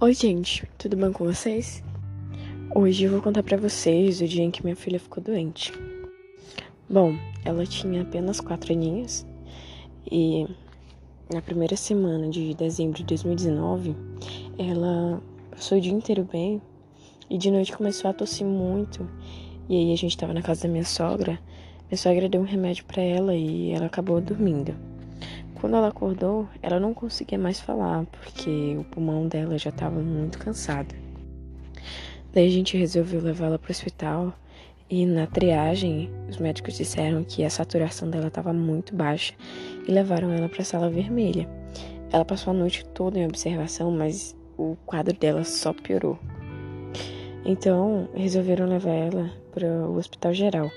Oi, gente, tudo bem com vocês? Hoje eu vou contar para vocês o dia em que minha filha ficou doente. Bom, ela tinha apenas quatro aninhos e na primeira semana de dezembro de 2019 ela passou o dia inteiro bem e de noite começou a tossir muito. E aí a gente tava na casa da minha sogra, minha sogra deu um remédio para ela e ela acabou dormindo. Quando ela acordou, ela não conseguia mais falar, porque o pulmão dela já estava muito cansado. Daí a gente resolveu levá-la para o hospital e na triagem os médicos disseram que a saturação dela estava muito baixa e levaram ela para a sala vermelha. Ela passou a noite toda em observação, mas o quadro dela só piorou. Então resolveram levar ela para o hospital geral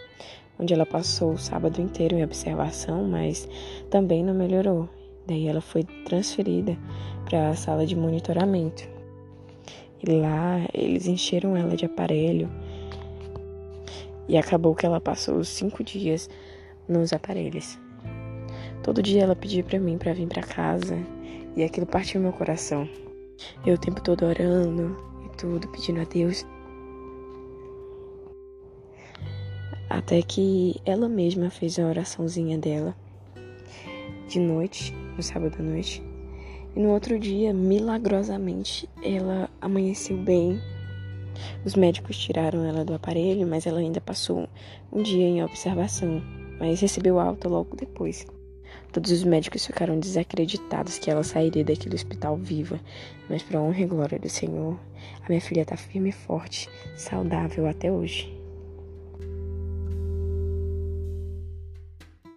onde ela passou o sábado inteiro em observação, mas também não melhorou. Daí ela foi transferida para a sala de monitoramento. E lá eles encheram ela de aparelho. E acabou que ela passou os cinco dias nos aparelhos. Todo dia ela pedia para mim para vir para casa e aquilo partiu meu coração. Eu o tempo todo orando e tudo, pedindo a Deus Até que ela mesma fez a oraçãozinha dela de noite, no sábado à noite. E no outro dia, milagrosamente, ela amanheceu bem. Os médicos tiraram ela do aparelho, mas ela ainda passou um dia em observação, mas recebeu alta logo depois. Todos os médicos ficaram desacreditados que ela sairia daquele hospital viva, mas para honra e glória do Senhor, a minha filha está firme e forte, saudável até hoje.